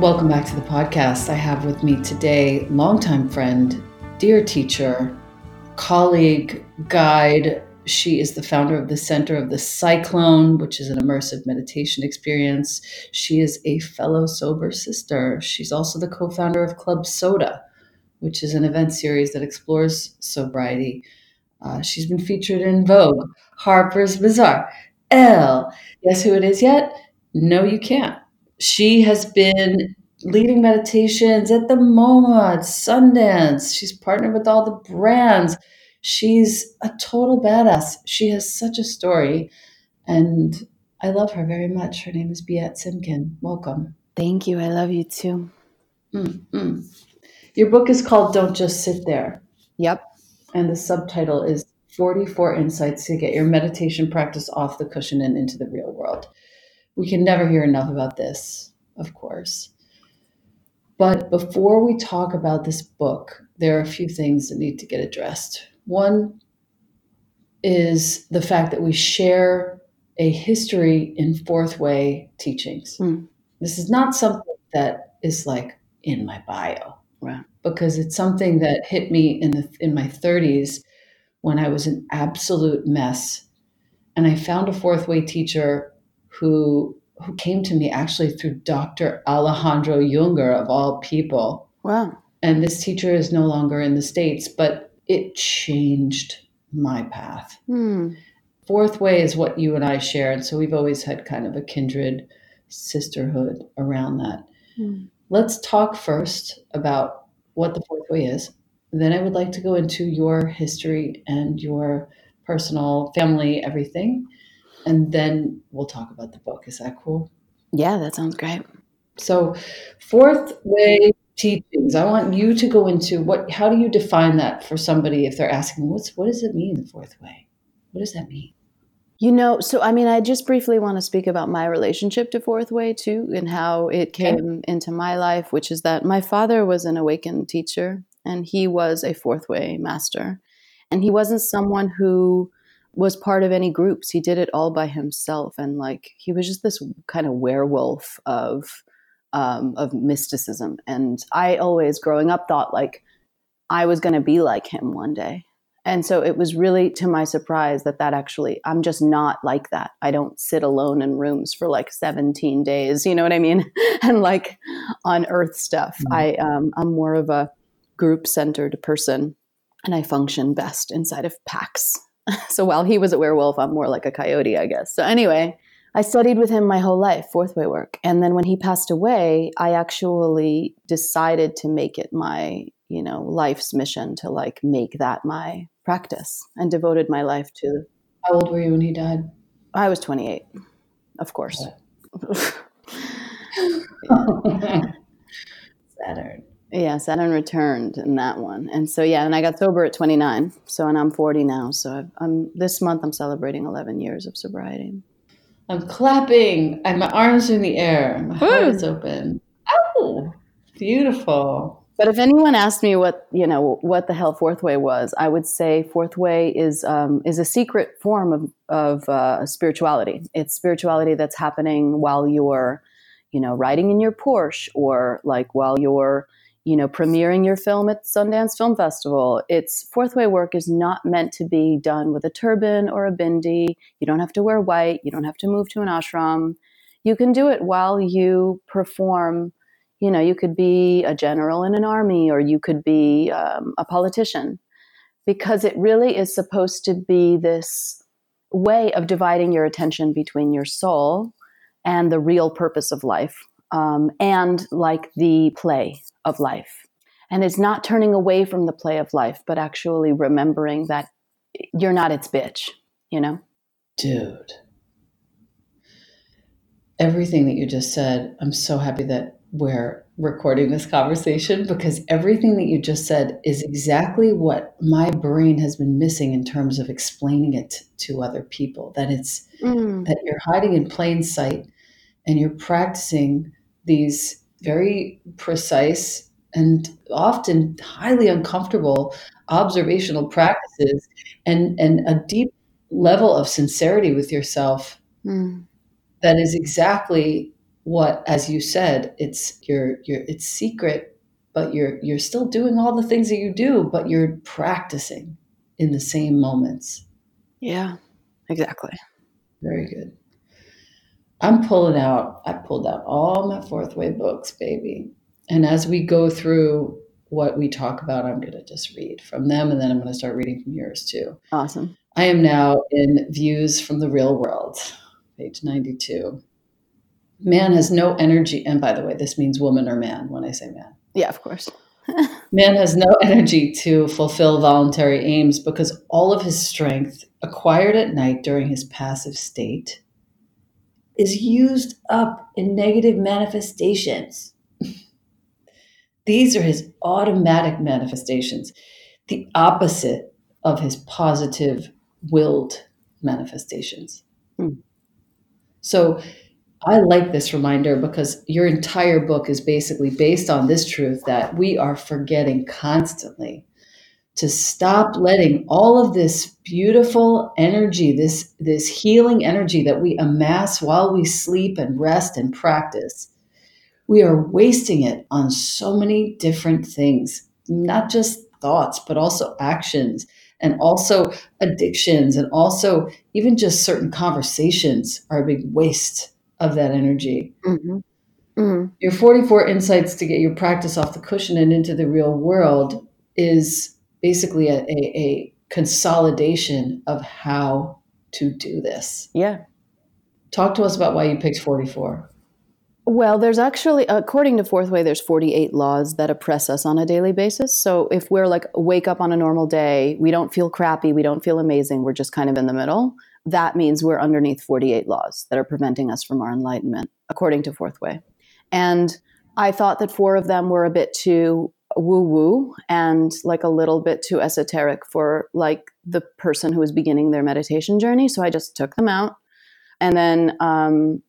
Welcome back to the podcast. I have with me today longtime friend, dear teacher, colleague, guide, She is the founder of the Center of the Cyclone, which is an immersive meditation experience. She is a fellow sober sister. She's also the co founder of Club Soda, which is an event series that explores sobriety. Uh, she's been featured in Vogue, Harper's Bazaar, Elle. Guess who it is yet? No, you can't. She has been leading meditations at the MoMA, at Sundance. She's partnered with all the brands. She's a total badass. She has such a story, and I love her very much. Her name is Biet Simkin. Welcome. Thank you. I love you too. Mm-hmm. Your book is called Don't Just Sit There. Yep. And the subtitle is 44 Insights to Get Your Meditation Practice Off the Cushion and into the Real World. We can never hear enough about this, of course. But before we talk about this book, there are a few things that need to get addressed. One is the fact that we share a history in fourth way teachings. Mm. This is not something that is like in my bio. Right. Because it's something that hit me in the in my 30s when I was an absolute mess. And I found a fourth way teacher who who came to me actually through Dr. Alejandro Junger of all people. Wow. And this teacher is no longer in the States, but it changed my path. Hmm. Fourth way is what you and I share. And so we've always had kind of a kindred sisterhood around that. Hmm. Let's talk first about what the fourth way is. Then I would like to go into your history and your personal family, everything. And then we'll talk about the book. Is that cool? Yeah, that sounds great. So, fourth way teachings. I want you to go into what how do you define that for somebody if they're asking what's what does it mean the fourth way? What does that mean? You know, so I mean, I just briefly want to speak about my relationship to Fourth Way too, and how it came okay. into my life, which is that my father was an awakened teacher and he was a Fourth Way master. And he wasn't someone who was part of any groups. He did it all by himself. And like, he was just this kind of werewolf of um, of mysticism. And I always, growing up, thought like I was going to be like him one day. And so it was really to my surprise that that actually, I'm just not like that. I don't sit alone in rooms for like 17 days, you know what I mean? and like on earth stuff. Mm-hmm. I, um, I'm more of a group centered person and I function best inside of packs. so while he was a werewolf, I'm more like a coyote, I guess. So anyway, I studied with him my whole life, fourth way work. And then when he passed away, I actually decided to make it my, you know, life's mission to like make that my practice and devoted my life to. How old were you when he died? I was 28, of course. Saturn. Yeah, Saturn returned in that one, and so yeah, and I got sober at 29. So, and I'm 40 now. So, i am this month I'm celebrating 11 years of sobriety. I'm clapping. And my arms are in the air. My heart is open. Oh, beautiful. But if anyone asked me what you know what the hell Fourth Way was, I would say Fourth Way is um, is a secret form of of uh, spirituality. It's spirituality that's happening while you're, you know, riding in your Porsche or like while you're you know, premiering your film at Sundance Film Festival. It's fourth way work is not meant to be done with a turban or a bindi. You don't have to wear white. You don't have to move to an ashram. You can do it while you perform. You know, you could be a general in an army or you could be um, a politician because it really is supposed to be this way of dividing your attention between your soul and the real purpose of life, um, and like the play of life. And it's not turning away from the play of life, but actually remembering that you're not its bitch, you know? Dude. Everything that you just said, I'm so happy that we're recording this conversation because everything that you just said is exactly what my brain has been missing in terms of explaining it to other people that it's mm. that you're hiding in plain sight and you're practicing these very precise and often highly uncomfortable observational practices and, and a deep level of sincerity with yourself mm. that is exactly what as you said it's your your it's secret but you're you're still doing all the things that you do but you're practicing in the same moments Yeah, exactly. Very good. I'm pulling out, I pulled out all my fourth way books, baby. And as we go through what we talk about, I'm going to just read from them and then I'm going to start reading from yours too. Awesome. I am now in Views from the Real World, page 92. Man has no energy. And by the way, this means woman or man when I say man. Yeah, of course. man has no energy to fulfill voluntary aims because all of his strength, acquired at night during his passive state, is used up in negative manifestations. These are his automatic manifestations, the opposite of his positive willed manifestations. Hmm. So I like this reminder because your entire book is basically based on this truth that we are forgetting constantly to stop letting all of this beautiful energy this this healing energy that we amass while we sleep and rest and practice we are wasting it on so many different things not just thoughts but also actions and also addictions and also even just certain conversations are a big waste of that energy mm-hmm. Mm-hmm. your 44 insights to get your practice off the cushion and into the real world is basically a, a, a consolidation of how to do this. Yeah. Talk to us about why you picked 44. Well, there's actually, according to Fourth Way, there's 48 laws that oppress us on a daily basis. So if we're like, wake up on a normal day, we don't feel crappy, we don't feel amazing, we're just kind of in the middle, that means we're underneath 48 laws that are preventing us from our enlightenment, according to Fourth Way. And I thought that four of them were a bit too woo woo and like a little bit too esoteric for like the person who was beginning their meditation journey. So I just took them out. And then um,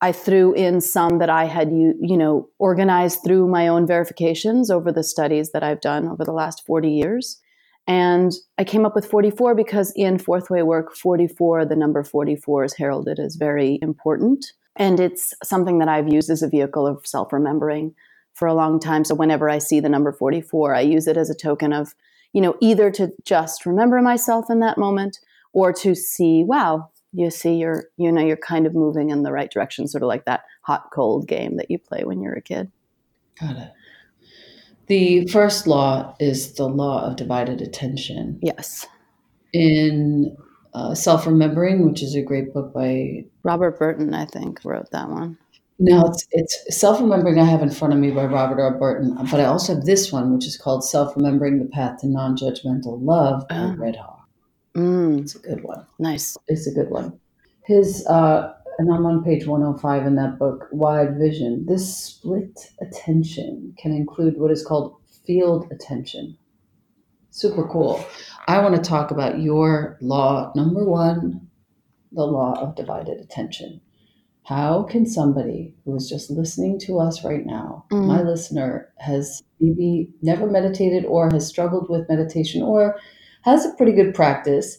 I threw in some that I had, you, you know, organized through my own verifications over the studies that I've done over the last 40 years. And I came up with 44 because in fourth way work, 44, the number 44 is heralded as very important. And it's something that I've used as a vehicle of self remembering for a long time. So whenever I see the number 44, I use it as a token of, you know, either to just remember myself in that moment or to see, wow, you see you're, you know, you're kind of moving in the right direction, sort of like that hot cold game that you play when you're a kid. Got it. The first law is the law of divided attention. Yes. In uh, Self Remembering, which is a great book by Robert Burton, I think, wrote that one. No, it's it's self remembering. I have in front of me by Robert R. Burton, but I also have this one, which is called "Self Remembering: The Path to Non-Judgmental Love" by oh. Red Hawk. Mm. It's a good one. Nice. It's a good one. His uh, and I'm on page 105 in that book, Wide Vision. This split attention can include what is called field attention. Super cool. I want to talk about your law number one, the law of divided attention how can somebody who is just listening to us right now, mm. my listener, has maybe never meditated or has struggled with meditation or has a pretty good practice,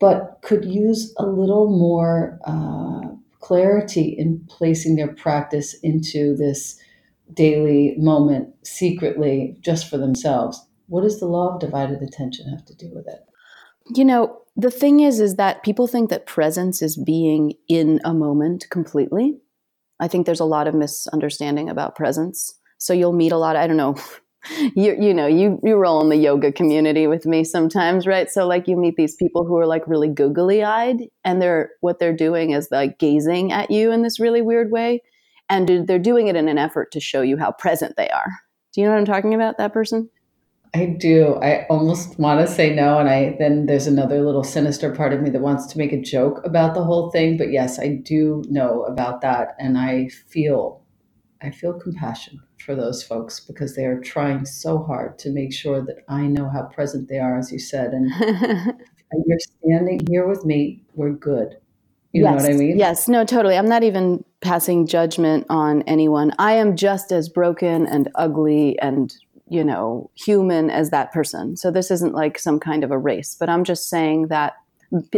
but could use a little more uh, clarity in placing their practice into this daily moment secretly just for themselves? What does the law of divided attention have to do with it? You know, the thing is is that people think that presence is being in a moment completely. I think there's a lot of misunderstanding about presence. So you'll meet a lot of, i don't know you you know you you roll in the yoga community with me sometimes right? So like you meet these people who are like really googly eyed and they're what they're doing is like gazing at you in this really weird way and they're doing it in an effort to show you how present they are. Do you know what i'm talking about that person I do. I almost want to say no, and I then there's another little sinister part of me that wants to make a joke about the whole thing. But yes, I do know about that, and I feel, I feel compassion for those folks because they are trying so hard to make sure that I know how present they are, as you said, and, you're standing here with me. We're good. You yes. know what I mean? Yes. No, totally. I'm not even passing judgment on anyone. I am just as broken and ugly and you know, human as that person. So this isn't like some kind of a race, but I'm just saying that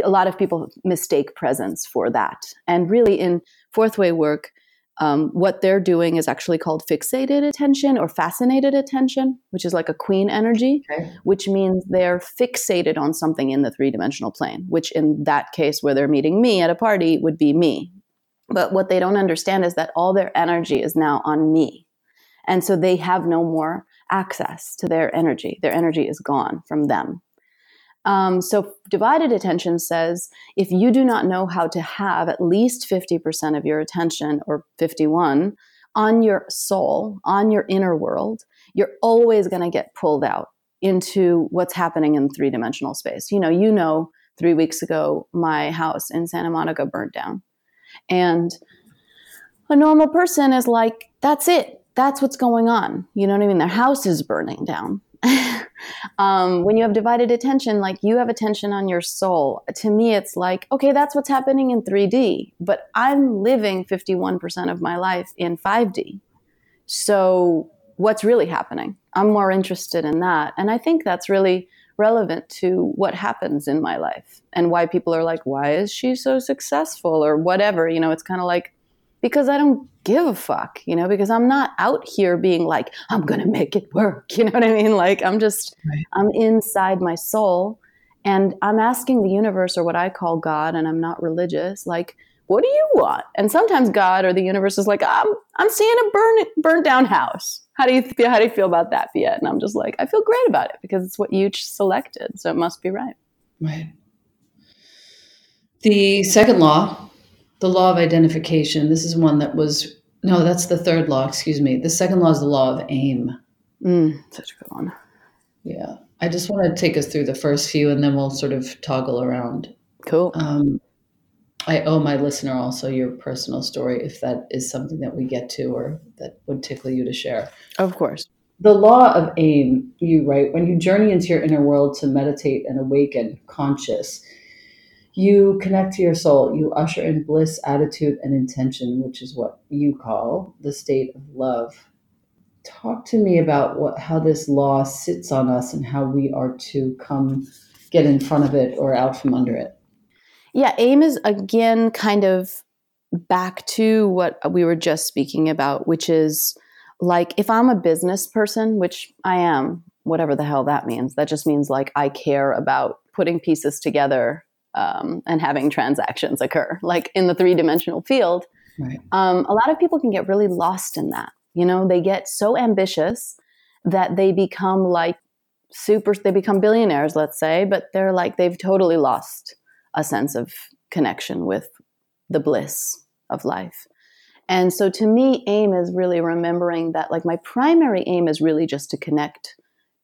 a lot of people mistake presence for that. And really, in fourth way work, Um, what they're doing is actually called fixated attention or fascinated attention, which is like a queen energy, Okay. which means they're fixated on something in the three dimensional plane, which in that case, where they're meeting me at a party, would be me. But what they don't understand is that all their energy is now on me. And so they have no more access to their energy. Their energy is gone from them. Um, so divided attention says if you do not know how to have at least 50% of your attention or 51 on your soul, on your inner world, you're always going to get pulled out into what's happening in three dimensional space. You know, you know, three weeks ago, my house in Santa Monica burnt down. And a normal person is like, that's it. That's what's going on. You know what I mean? Their house is burning down. um, when you have divided attention, like you have attention on your soul, to me, it's like, okay, that's what's happening in 3D, but I'm living 51% of my life in 5D. So, what's really happening? I'm more interested in that. And I think that's really relevant to what happens in my life and why people are like, why is she so successful or whatever? You know, it's kind of like, because I don't give a fuck, you know, because I'm not out here being like, I'm going to make it work. You know what I mean? Like, I'm just, Right. I'm inside my soul and I'm asking the universe or what I call God, and I'm not religious, like, what do you want? And sometimes God or the universe is like, I'm, I'm seeing a burn, burnt down house. How do you feel? How do you feel about that, Biet? And I'm just like, I feel great about it because it's what you selected, so it must be right. Right. The second law, the law of identification, this is one that was, no, that's the third law, excuse me. The second law is the law of aim. Mm, such a good one. Yeah. I just want to take us through the first few and then we'll sort of toggle around. Cool. Um, I owe my listener also your personal story if that is something that we get to or that would tickle you to share. Of course. The law of aim, you write, when you journey into your inner world to meditate and awaken conscious, you connect to your soul. You usher in bliss, attitude, and intention, which is what you call the state of love. Talk to me about what how this law sits on us and how we are to come get in front of it or out from under it. Yeah, aim is again kind of back to what we were just speaking about, which is like if I'm a business person, which I am, whatever the hell that means, that just means like I care about putting pieces together um, and having transactions occur, like in the three dimensional field. Right. Um, a lot of people can get really lost in that. You know, they get so ambitious that they become like super, they become billionaires, let's say, but they're like, they've totally lost a sense of connection with the bliss of life. And so to me, aim is really remembering that, like, my primary aim is really just to connect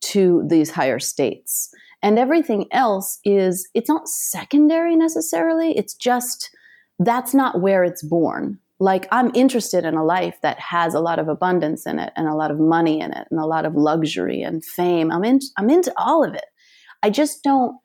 to these higher states. And everything else is, it's not secondary necessarily. It's just, that's not where it's born. Like, I'm interested in a life that has a lot of abundance in it and a lot of money in it and a lot of luxury and fame. I'm, in, I'm into all of it. I just don't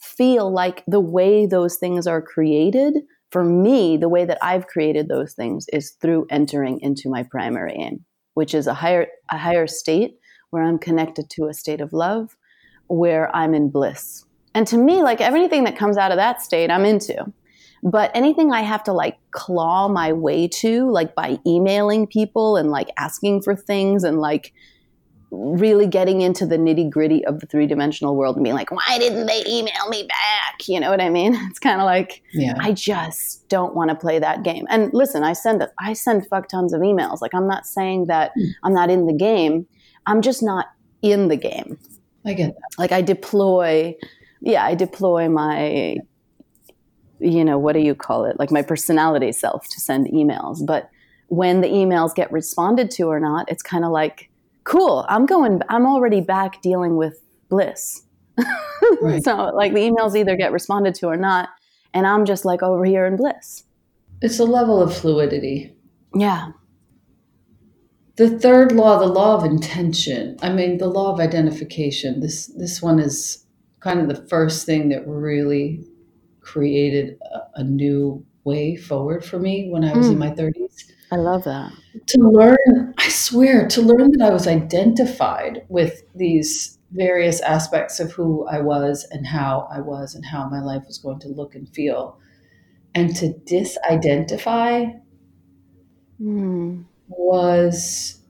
feel like the way those things are created for me the way that i've created those things is through entering into my primary aim which is a higher a higher state where i'm connected to a state of love where i'm in bliss and to me like everything that comes out of that state i'm into but anything i have to like claw my way to like by emailing people and like asking for things and like really getting into the nitty gritty of the three dimensional world and being like, why didn't they email me back? You know what I mean? It's kind of like, Yeah. I just don't want to play that game. And listen, I send I send fuck tons of emails. Like I'm not saying that Hmm. I'm not in the game. I'm just not in the game. I get that. Like I deploy, yeah, I deploy my, you know, what do you call it? Like my personality self to send emails. But when the emails get responded to or not, it's kind of like, cool. I'm going. I'm already back dealing with bliss. Right. so like the emails either get responded to or not, and I'm just like over here in bliss. It's a level of fluidity. Yeah. The third law, the law of intention. I mean, the law of identification. This this one is kind of the first thing that really created a, a new way forward for me when I was in Mm. my 30s. I love that. To learn, I swear, to learn that I was identified with these various aspects of who I was and how I was and how my life was going to look and feel. And to disidentify Mm. Was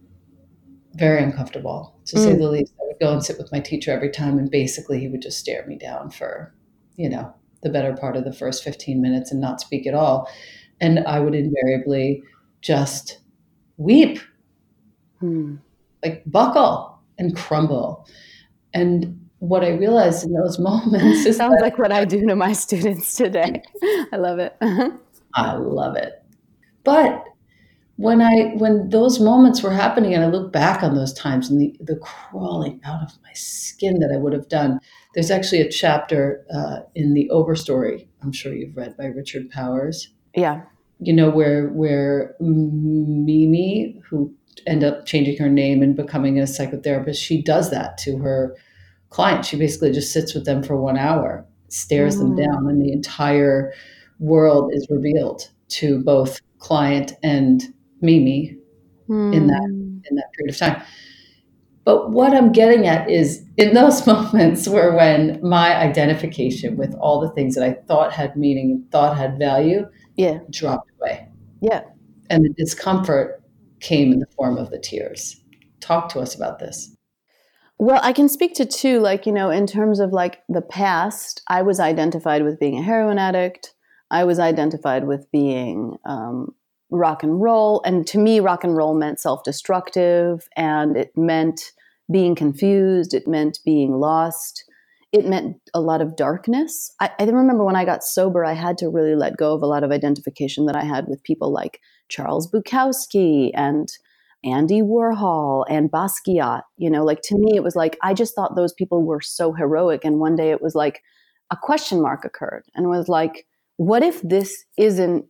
very uncomfortable, to say Mm. the least. I would go and sit with my teacher every time, and basically he would just stare me down for, you know, the better part of the first 15 minutes and not speak at all. And I would invariably just weep, Mm. like buckle and crumble. And what I realized in those moments is Sounds like what I do to my students today. I love it. I love it. But when I when those moments were happening and I look back on those times and the, the crawling out of my skin that I would have done, there's actually a chapter uh, in the Overstory, I'm sure you've read by Richard Powers, yeah. you know, where where Mimi, who ended up changing her name and becoming a psychotherapist, she does that to her client. She basically just sits with them for one hour, stares them Mm. down, and the entire world is revealed to both client and Mimi in that Mm. in that period of time. But what I'm getting at is in those moments where when my identification with all the things that I thought had meaning, thought had value, Yeah. dropped away. Yeah. And the discomfort came in the form of the tears. Talk to us about this. Well, I can speak to two, like, you know, in terms of like the past, I was identified with being a heroin addict. I was identified with being um, rock and roll. And to me, rock and roll meant self destructive and it meant being confused. It meant being lost. It meant a lot of darkness. I, I remember when I got sober, I had to really let go of a lot of identification that I had with people like Charles Bukowski and Andy Warhol and Basquiat. You know, like to me, it was like I just thought those people were so heroic. And one day it was like a question mark occurred and was like, what if this isn't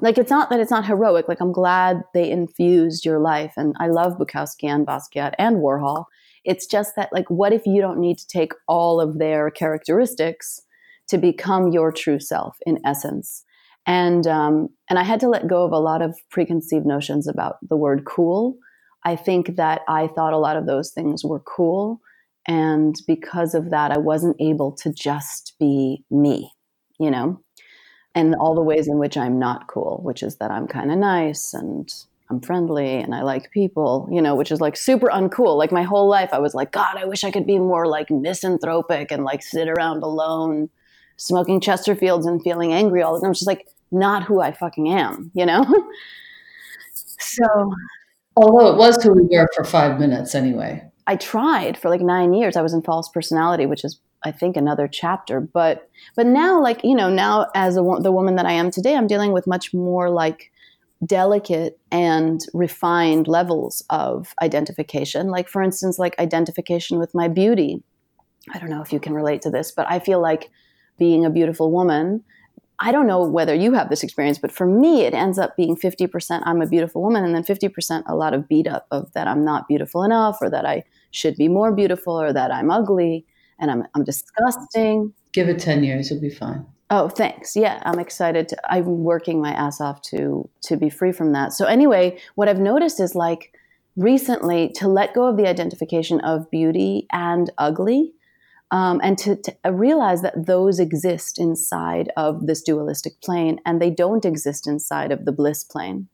like it's not that it's not heroic. Like I'm glad they infused your life. And I love Bukowski and Basquiat and Warhol. It's just that like what if you don't need to take all of their characteristics to become your true self in essence? and um, and I had to let go of a lot of preconceived notions about the word cool. I think that I thought a lot of those things were cool, and because of that, I wasn't able to just be me, you know, and all the ways in which I'm not cool, which is that I'm kind of nice and I'm friendly and I like people, you know, which is like super uncool. Like my whole life, I was like, God, I wish I could be more like misanthropic and like sit around alone, smoking Chesterfields and feeling angry all the time. It's just like not who I fucking am, you know? so Although it was who we were for five minutes anyway. I tried for like nine years. I was in false personality, which is, I think, another chapter. But but now, like you know, now as a, the woman that I am today, I'm dealing with much more like delicate and refined levels of identification. Like for instance, like identification with my beauty. I don't know if you can relate to this, but I feel like being a beautiful woman. I don't know whether you have this experience, but for me, it ends up being 50% I'm a beautiful woman, and then 50% a lot of beat up of that I'm not beautiful enough, or that I should be more beautiful, or that I'm ugly and I'm, I'm disgusting. Give it 10 years, you'll be fine. Oh, thanks. Yeah, I'm excited. To, I'm working my ass off to to be free from that. So anyway, what I've noticed is like recently to let go of the identification of beauty and ugly, um, and to, to realize that those exist inside of this dualistic plane, and they don't exist inside of the bliss plane.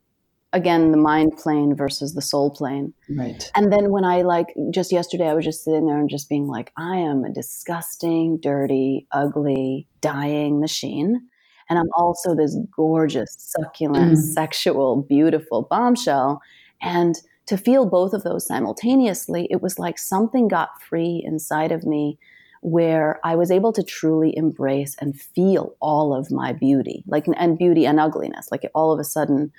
Again, the mind plane versus the soul plane. Right. And then when I like just yesterday, I was just sitting there and just being like, I am a disgusting, dirty, ugly, dying machine. And I'm also this gorgeous, succulent, Mm. sexual, beautiful bombshell. And to feel both of those simultaneously, it was like something got free inside of me where I was able to truly embrace and feel all of my beauty, like and beauty and ugliness. Like all of a sudden,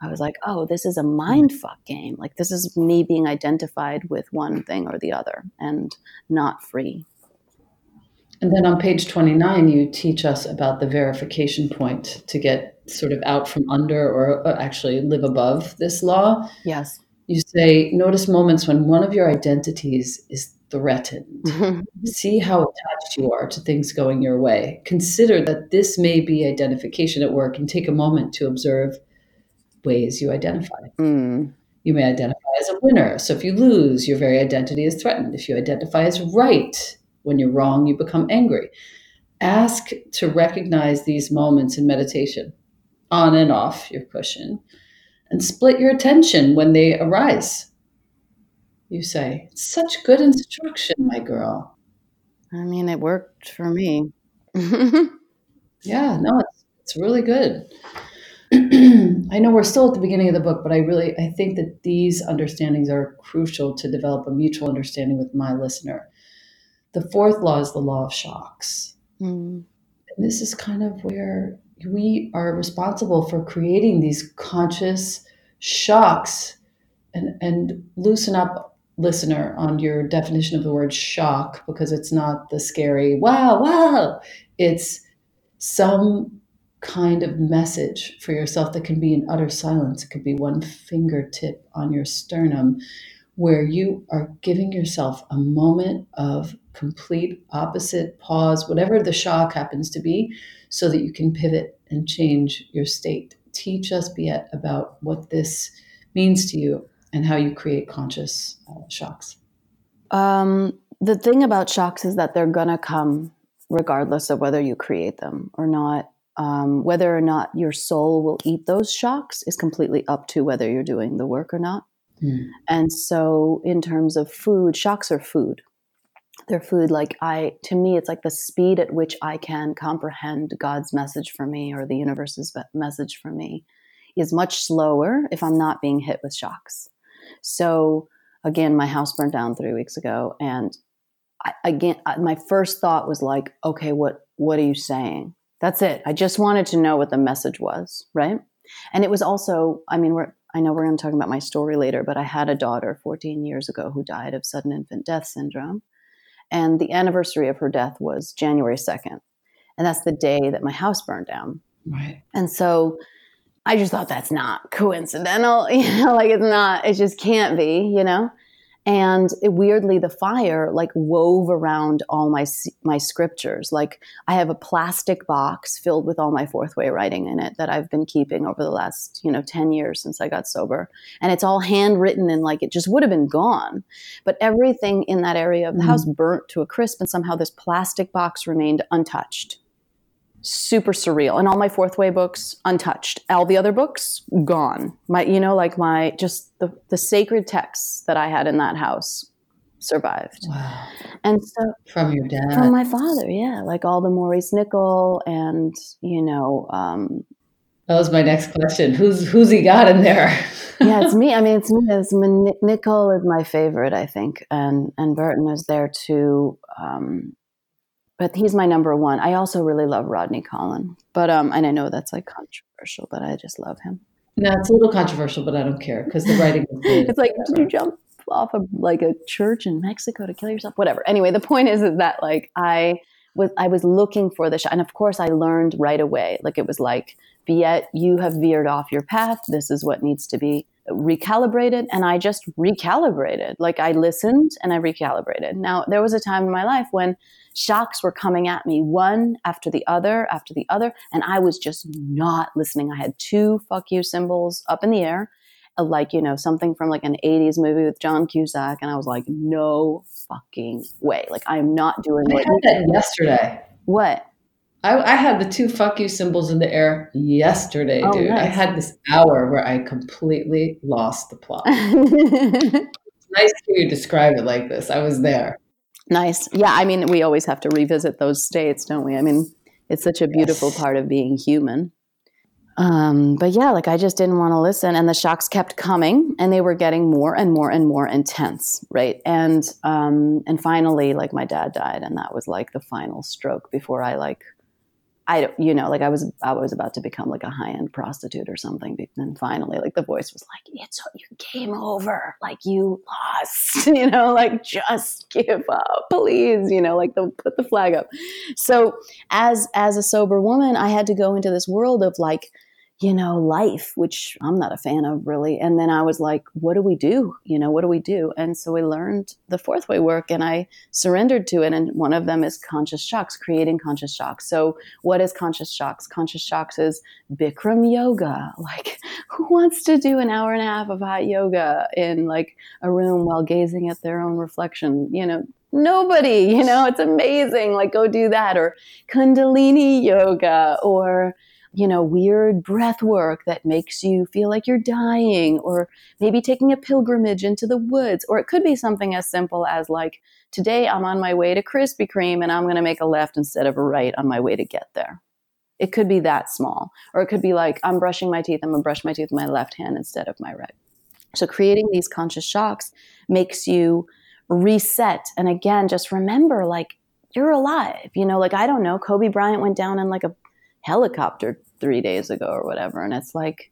I was like, oh, this is a mind fuck game. Like this is me being identified with one thing or the other and not free. And then on page 29, you teach us about the verification point to get sort of out from under or uh, actually live above this law. Yes. You say, notice moments when one of your identities is threatened. See how attached you are to things going your way. Consider that this may be identification at work and take a moment to observe ways you identify. Mm. You may identify as a winner. So if you lose, your very identity is threatened. If you identify as right, when you're wrong, you become angry. Ask to recognize these moments in meditation, on and off your cushion, and split your attention when they arise. You say, Such good instruction, my girl. I mean, it worked for me. yeah, no, it's, it's really good. I know we're still at the beginning of the book, but I really I think that these understandings are crucial to develop a mutual understanding with my listener. The fourth law is the law of shocks. Mm. And this is kind of where we are responsible for creating these conscious shocks and, and loosen up listener on your definition of the word shock because it's not the scary wow wow it's some kind of message for yourself that can be in utter silence. It could be one fingertip on your sternum where you are giving yourself a moment of complete opposite pause, whatever the shock happens to be, so that you can pivot and change your state. Teach us, Biet, about what this means to you and how you create conscious uh, shocks. Um, the thing about shocks is that they're going to come regardless of whether you create them or not. Um, whether or not your soul will eat those shocks is completely up to whether you're doing the work or not. Mm. And so, in terms of food, shocks are food. They're food. Like I, to me, it's like the speed at which I can comprehend God's message for me or the universe's message for me is much slower if I'm not being hit with shocks. So, again, my house burned down three weeks ago, and I, again, my first thought was like, okay, what what are you saying? That's it. I just wanted to know what the message was, right? And it was also, I mean, we're, I know we're going to talk about my story later, but I had a daughter 14 years ago who died of sudden infant death syndrome. And the anniversary of her death was January 2nd. And that's the day that my house burned down. Right. And so I just thought that's not coincidental, you know, like it's not, it just can't be, you know? And it, weirdly the fire like wove around all my my scriptures. Like i have a plastic box filled with all my fourth way writing in it that i've been keeping over the last you know 10 years since i got sober. And it's all handwritten and like it just would have been gone. But everything in that area of the mm-hmm. house burnt to a crisp and somehow this plastic box remained untouched super surreal. And all my fourth way books untouched. All the other books gone. My you know like my just the, the sacred texts that i had in that house survived. Wow. And so from your dad. From my father yeah. Like all the maurice nicoll and you know um that was my next question. Who's who's he got in there? Yeah it's me. I mean it's me. It's nicoll is my favorite i think. And and burton is there too. Um but he's my number one. I also really love Rodney Collin, but um, and I know that's like controversial, but I just love him. No, it's a little controversial, but I don't care because the writing is it's like, did you jump off of like a church in Mexico to kill yourself? Whatever. Anyway, the point is, is that like I was I was looking for the shot, and of course I learned right away. Like it was like, Biet, you have veered off your path. This is what needs to be recalibrated and I just recalibrated. Like I listened and I recalibrated. Now, there was a time in my life when shocks were coming at me one after the other after the other, and I was just not listening. I had two fuck you symbols up in the air, uh, like, you know, something from like an 80s movie with John Cusack, and I was like, no fucking way. Like, I'm not doing I what had that yesterday. What? I, I, had the two fuck you symbols in the air yesterday, oh, dude. Nice. I had this hour where I completely lost the plot. nice to hear you describe it like this. I was there. Nice. Yeah, I mean, we always have to revisit those states, don't we? I mean, it's such a beautiful yes. part of being human. Um, but yeah, like I just didn't want to listen, and the shocks kept coming, and they were getting more and more and more intense, right? And um, and finally, like my dad died, and that was like the final stroke before I like I don't, you know, like I was, I was about to become like a high end prostitute or something. And finally, like the voice was like, it's you game over. Like you lost, you know, like just give up, please, you know, like the, put the flag up. So as, as a sober woman, I had to go into this world of like, you know, life, which I'm not a fan of really. And then I was like, what do we do? You know, what do we do? And so we learned the fourth way work and I surrendered to it. And one of them is conscious shocks, creating conscious shocks. So what is conscious shocks? Conscious shocks is Bikram yoga. Like who wants to do an hour and a half of hot yoga in like a room while gazing at their own reflection? You know, nobody, you know, it's amazing. Like go do that or Kundalini yoga or you know, weird breath work that makes you feel like you're dying, or maybe taking a pilgrimage into the woods. Or it could be something as simple as, like, today I'm on my way to Krispy Kreme and I'm going to make a left instead of a right on my way to get there. It could be that small. Or it could be like, I'm brushing my teeth, I'm going to brush my teeth with my left hand instead of my right. So creating these conscious shocks makes you reset. And again, just remember, like, you're alive. You know, like, I don't know, Kobe Bryant went down in like a helicopter three days ago or whatever. And it's like,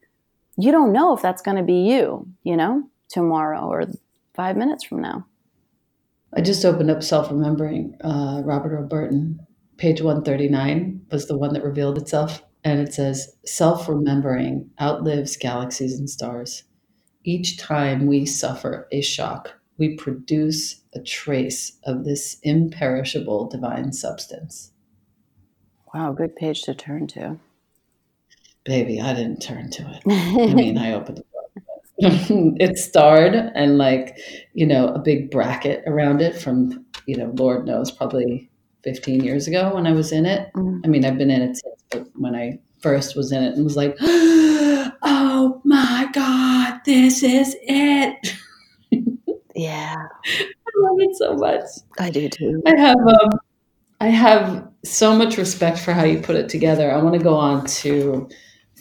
you don't know if that's going to be you, you know, tomorrow or five minutes from now. I just opened up Self Remembering, uh, Robert O. Burton. Page 139 was the one that revealed itself. And it says, Self remembering outlives galaxies and stars. Each time we suffer a shock, we produce a trace of this imperishable divine substance. Wow, good page to turn to. Baby, I didn't turn to it. I mean, I opened the book. it starred and like, you know, a big bracket around it from, you know, Lord knows, probably 15 years ago when I was in it. Mm. I mean, I've been in it since, but when I first was in it and was like, oh my God, this is it. yeah. I love it so much. I do too. I have um, I have so much respect for how you put it together. I want to go on to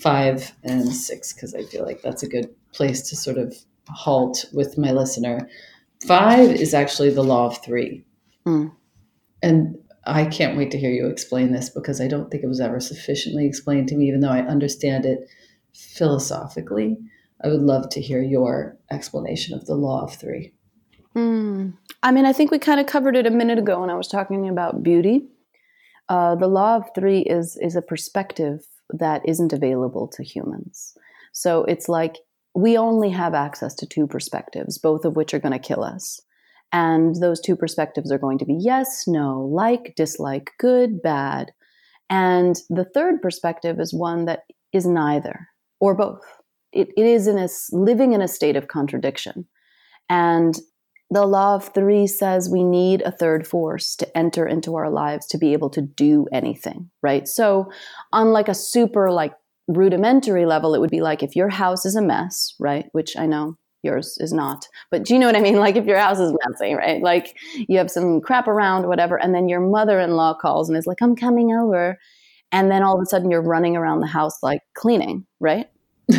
five and six because I feel like that's a good place to sort of halt with my listener. Five is actually the law of three. Mm. And I can't wait to hear you explain this because I don't think it was ever sufficiently explained to me, even though I understand it philosophically. I would love to hear your explanation of the law of three. Mm. I mean, I think we kind of covered it a minute ago when I was talking about beauty. Uh, the law of three is is a perspective that isn't available to humans. So it's like we only have access to two perspectives, both of which are going to kill us. And those two perspectives are going to be yes, no, like, dislike, good, bad. And the third perspective is one that is neither or both. It, it is in a, living in a state of contradiction. And the law of three says we need a third force to enter into our lives to be able to do anything, right? So, on like a super like rudimentary level, it would be like if your house is a mess, right? Which I know yours is not, but do you know what I mean? Like if your house is messy, right? Like you have some crap around, whatever, and then your mother-in-law calls and is like, "I'm coming over," and then all of a sudden you're running around the house like cleaning, right?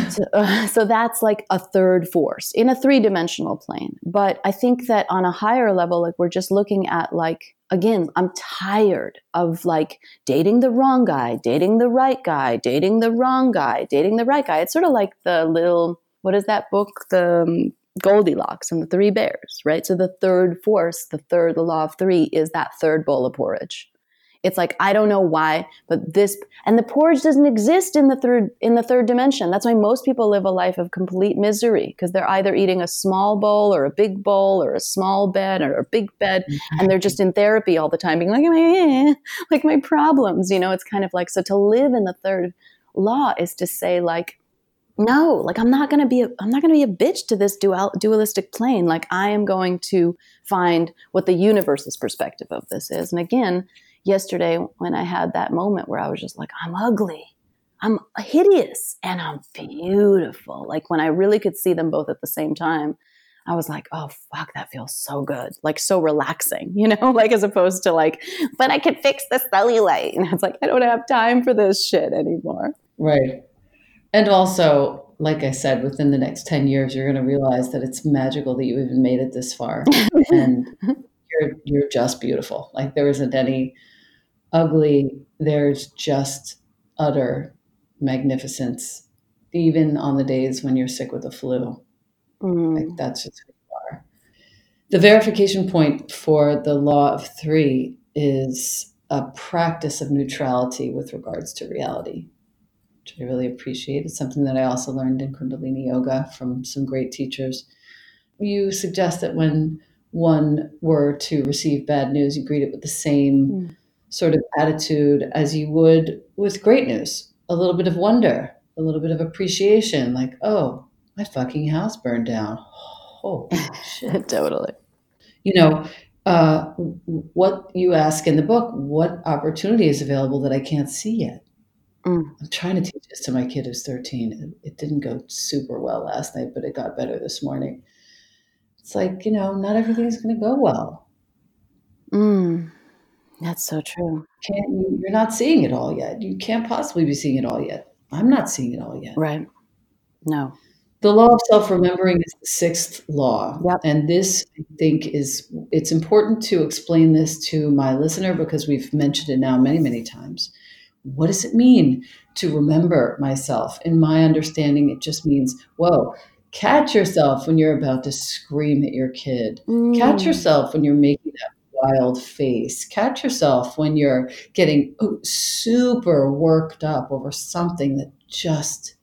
So, uh, so, that's like a third force in a three dimensional plane. But I think that on a higher level, like we're just looking at like, again, I'm tired of like dating the wrong guy, dating the right guy, dating the wrong guy, dating the right guy. It's sort of like the little, what is that book? The um, Goldilocks and the Three Bears, right? So the third force, the third, the law of three is that third bowl of porridge. It's like I don't know why, but this and the porridge doesn't exist in the third in the third dimension. That's why most people live a life of complete misery because they're either eating a small bowl or a big bowl or a small bed or a big bed, mm-hmm. and they're just in therapy all the time, being like, eh, like my problems. You know, it's kind of like so to live in the third law is to say like no like i'm not going to be a, i'm not going to be a bitch to this dual, dualistic plane like i am going to find what the universe's perspective of this is and again yesterday when I had that moment where I was just like, I'm ugly. I'm hideous and I'm beautiful. Like when I really could see them both at the same time, I was like, oh, fuck, that feels so good. Like so relaxing, you know, like as opposed to like, but I could fix the cellulite. And it's like, I don't have time for this shit anymore. Right. And also, like I said, within the next 10 years, you're going to realize that it's magical that you even made it this far. and you're, you're just beautiful. Like there isn't any ugly, there's just utter magnificence, even on the days when you're sick with the flu. Mm. Like that's just who you are. The verification point for the law of three is a practice of neutrality with regards to reality, which I really appreciate. It's something that I also learned in Kundalini Yoga from some great teachers. You suggest that when one were to receive bad news, you greet it with the same mm sort of attitude as you would with great news a little bit of wonder, a little bit of appreciation, like, oh, my fucking house burned down. Oh, shit. totally. You know, uh, what you ask in the book, what opportunity is available that I can't see yet? Mm. I'm trying to teach this to my kid who's 13. It, it didn't go super well last night, but it got better this morning. It's like, you know, not everything's going to go well. Mm. That's so true. Can't you, you're not seeing it all yet. You can't possibly be seeing it all yet. I'm not seeing it all yet. Right. No. The law of self-remembering is the sixth law. Yep. And this I think is it's important to explain this to my listener because we've mentioned it now many, many times. What does it mean to remember myself? In my understanding, it just means, whoa, catch yourself when you're about to scream at your kid. Catch Mm. yourself when you're making wild face. Catch yourself when you're getting super worked up over something that just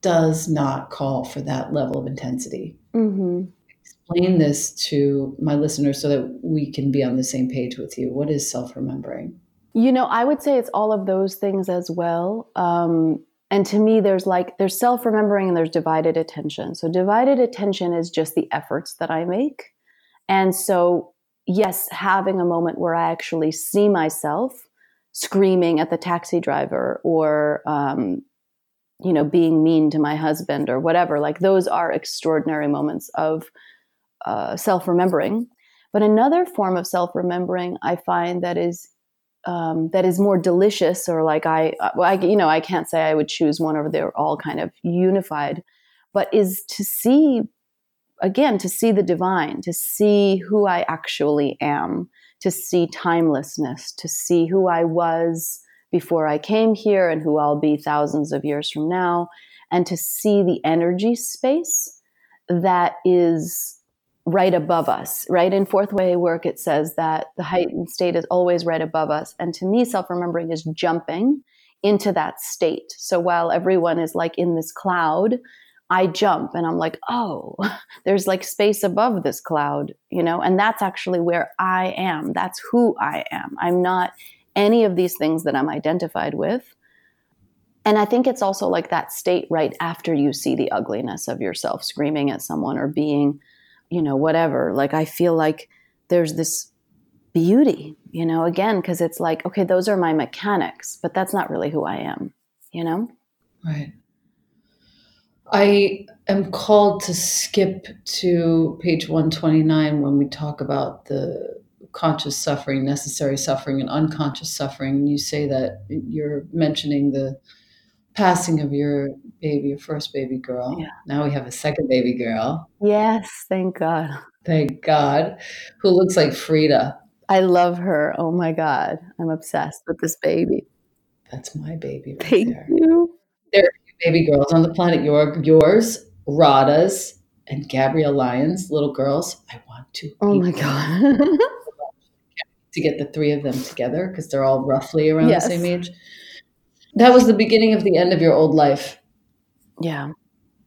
does not call for that level of intensity. Mhm. Explain this to my listeners so that we can be on the same page with you. What is self remembering? You know, I would say it's all of those things as well. Um, and to me, there's like there's self remembering and there's divided attention. So divided attention is just the efforts that I make, and so yes, having a moment where I actually see myself screaming at the taxi driver or um, you know being mean to my husband or whatever like those are extraordinary moments of uh, self-remembering. But another form of self-remembering i find that is um, that is more delicious or like I, I you know i can't say i would choose one over they're all kind of unified but is to see again to see the divine to see who i actually am to see timelessness to see who i was before I came here and who I'll be thousands of years from now, and to see the energy space that is right above us. Right in fourth way work, it says that the heightened state is always right above us. And to me, self remembering is jumping into that state. So while everyone is like in this cloud, I jump and I'm like, oh, there's like space above this cloud, you know, and that's actually where I am. That's who I am. I'm not any of these things that I'm identified with. And I think it's also like that state right after you see the ugliness of yourself screaming at someone or being, you know, whatever. Like I feel like there's this beauty, you know, again, because it's like, okay, those are my mechanics, but that's not really who I am, you know? Right. I am called to skip to page 129 when we talk about the conscious suffering, necessary suffering, and unconscious suffering. You say that you're mentioning the passing of your baby, your first baby girl. Yeah. Now we have a second baby girl, Yes, thank God. thank God, who looks like Frida. I love her. Oh my God. I'm obsessed with this baby. That's my baby right Thank there. you. Baby girls on the planet, your, yours, Rada's, and Gabrielle Lyons, little girls. I want to Oh my. God. to get the three of them together because they're all roughly around Yes. the same age. That was the beginning of the end of your old life. yeah.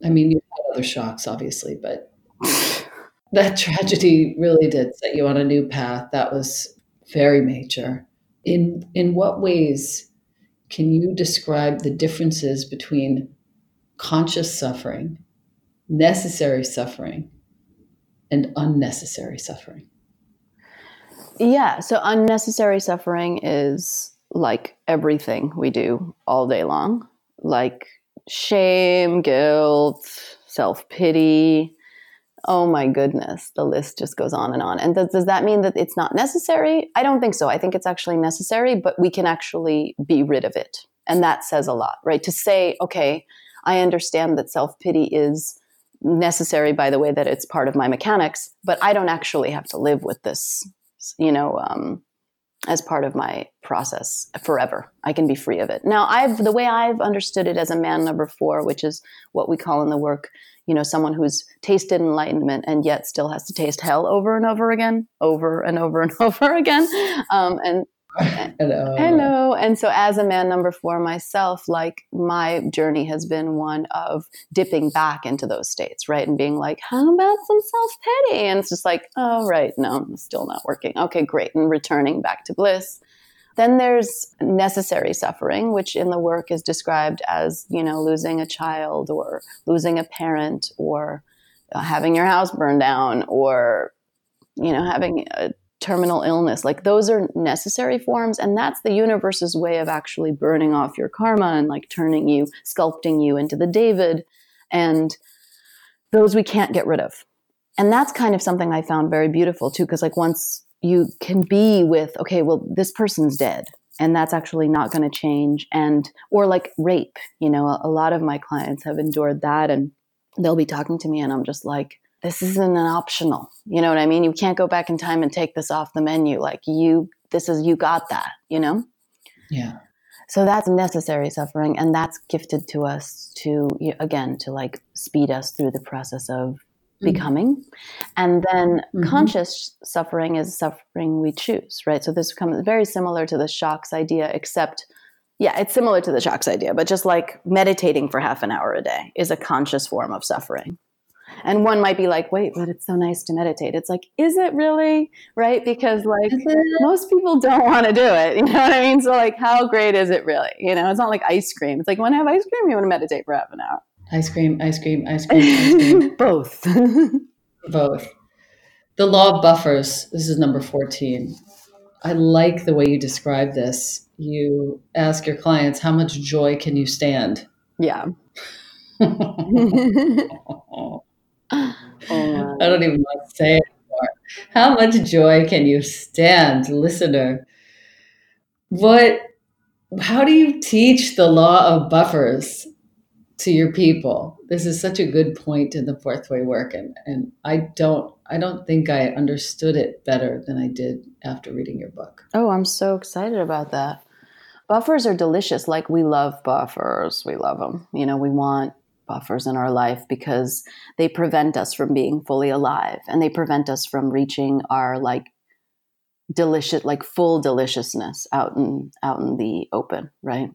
I mean, you had other shocks, obviously, but that tragedy really did set you on a new path. That was very major. In in what ways can you describe the differences between conscious suffering, necessary suffering, and unnecessary suffering? Yeah. So unnecessary suffering is like everything we do all day long, like shame, guilt, self pity. Oh my goodness, the list just goes on and on. And does, does that mean that it's not necessary? I don't think so. I think it's actually necessary, but we can actually be rid of it. And that says a lot, right? To say, okay, I understand that self pity is necessary by the way that it's part of my mechanics, but I don't actually have to live with this, you know, um, as part of my process forever. I can be free of it. Now, I've the way I've understood it as a man number four, which is what we call in the work, you know, someone who's tasted enlightenment and yet still has to taste hell over and over again, over and over and over again. Um, and Hello. Hello. And so, as a man number four myself, like my journey has been one of dipping back into those states, right? And being like, how about some self pity? And it's just like, oh, right, no, it's still not working. Okay, great. And returning back to bliss. Then there's necessary suffering, which in the work is described as, you know, losing a child or losing a parent or uh, having your house burned down or, you know, having a terminal illness. Like those are necessary forms, and that's the universe's way of actually burning off your karma and like turning you, sculpting you into the David. And those we can't get rid of. And that's kind of something I found very beautiful too, because like once you can be with, okay, well, this person's dead and that's actually not going to change. And, or like rape, you know, a, a lot of my clients have endured that and they'll be talking to me and I'm just like, this isn't an optional. You know what I mean? You can't go back in time and take this off the menu. Like you, this is, you got that, you know? Yeah. So that's necessary suffering. And that's gifted to us to, again, to like speed us through the process of mm-hmm. becoming. And then mm-hmm. conscious suffering is suffering we choose, right? So this becomes very similar to the shocks idea, except yeah, it's similar to the shocks idea, but just like meditating for half an hour a day is a conscious form of suffering. And one might be like, wait, but it's so nice to meditate. It's like, is it really? Right? Because like most people don't want to do it. You know what I mean? So like, how great is it really? You know, it's not like ice cream. It's like, when I have ice cream, you want to meditate for half an hour. Ice cream, ice cream, ice cream, ice cream. Both. Both. The law of buffers. This is number 14. I like the way you describe this. You ask your clients, how much joy can you stand? Yeah. Oh, I don't even want to say it anymore. How much joy can you stand, listener? What how do you teach the law of buffers to your people? This is such a good point in the fourth way work and, and I don't I don't think I understood it better than I did after reading your book. Oh, I'm so excited about that. Buffers are delicious. Like we love buffers. We love them. You know, we want buffers in our life because they prevent us from being fully alive and they prevent us from reaching our like delicious like full deliciousness out in out in the open right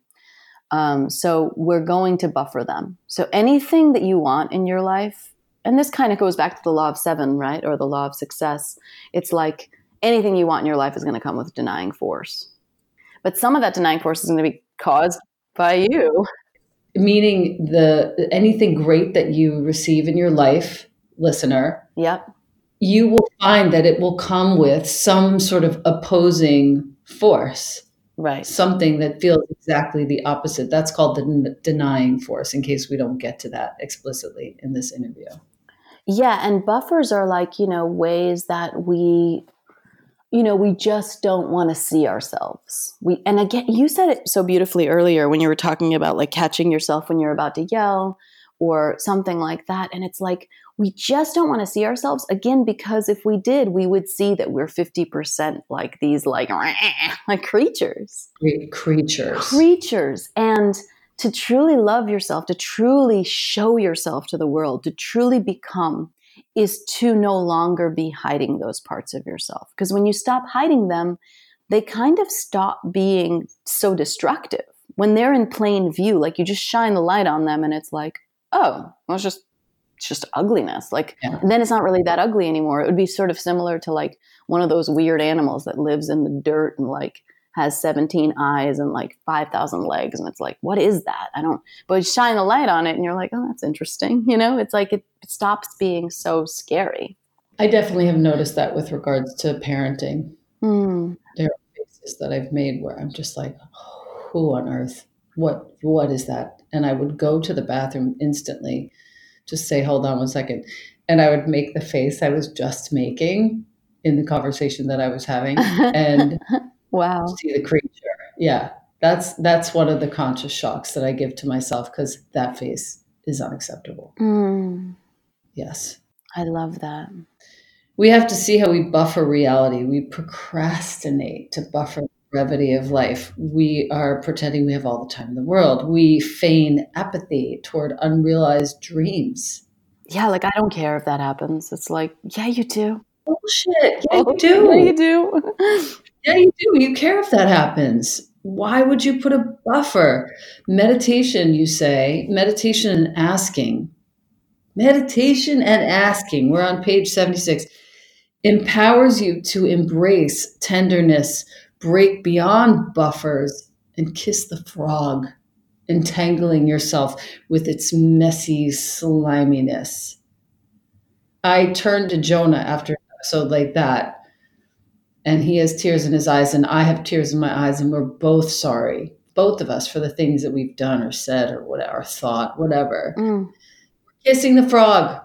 um, so we're going to buffer them so anything that you want in your life and this kind of goes back to the law of seven right or the law of success it's like anything you want in your life is going to come with denying force but some of that denying force is going to be caused by you meaning the anything great that you receive in your life, listener. Yep. You will find that it will come with some sort of opposing force. Right. Something that feels exactly the opposite. That's called the denying force, in case we don't get to that explicitly in this interview. Yeah. And buffers are like, you know, ways that we you know, we just don't want to see ourselves. We and again, you said it so beautifully earlier when you were talking about like catching yourself when you're about to yell or something like that and it's like we just don't want to see ourselves again because if we did, we would see that we're 50% like these like like creatures. Creatures. Creatures and to truly love yourself, to truly show yourself to the world, to truly become is to no longer be hiding those parts of yourself. Because when you stop hiding them, they kind of stop being so destructive. When they're in plain view, like you just shine the light on them and it's like, oh, well, it's just it's just ugliness. Like yeah. then it's not really that ugly anymore. It would be sort of similar to like one of those weird animals that lives in the dirt and like has 17 eyes and like 5,000 legs. And it's like, what is that? I don't, but you shine the light on it and you're like, oh, that's interesting. You know, it's like it stops being so scary. I definitely have noticed that with regards to parenting. Mm. There are faces that I've made where I'm just like, who on earth? What, what is that? And I would go to the bathroom instantly, just say, hold on one second. And I would make the face I was just making in the conversation that I was having. And Wow. See the creature. Yeah. That's that's one of the conscious shocks that I give to myself because that face is unacceptable. Mm. Yes. I love that. We have to see how we buffer reality. We procrastinate to buffer brevity of life. We are pretending we have all the time in the world. We feign apathy toward unrealized dreams. Yeah, like I don't care if that happens. It's like, yeah, you do. Bullshit. Yeah, you oh, do. Yeah, you do. Yeah, you do. You care if that happens. Why would you put a buffer? Meditation, you say, meditation and asking. Meditation and asking, we're on page 76, empowers you to embrace tenderness, break beyond buffers, and kiss the frog, entangling yourself with its messy sliminess. I turned to Jonah after an episode like that and he has tears in his eyes and I have tears in my eyes and we're both sorry, both of us for the things that we've done or said or whatever, or thought, whatever. Mm. Kissing the frog.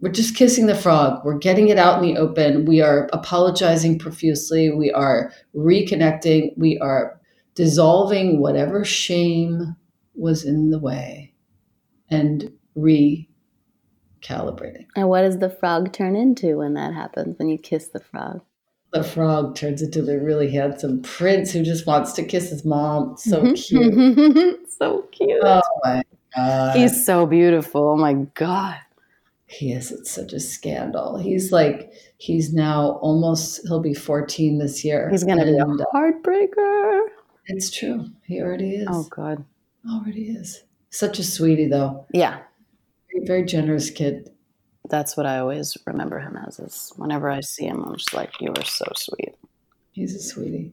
We're just kissing the frog. We're getting it out in the open. We are apologizing profusely. We are reconnecting. We are dissolving whatever shame was in the way and recalibrating. And what does the frog turn into when that happens, when you kiss the frog? The frog turns into the really handsome prince who just wants to kiss his mom. So cute. so cute. Oh my God. He's so beautiful. Oh my God. He is. It's such a scandal. He's like, he's now almost, he'll be 14 this year. He's going to be a uh, heartbreaker. It's true. He already is. Oh, God. Already is. Such a sweetie, though. Yeah. Very, very generous kid. That's what I always remember him as. Is whenever I see him, I'm just like, you are so sweet. He's a sweetie.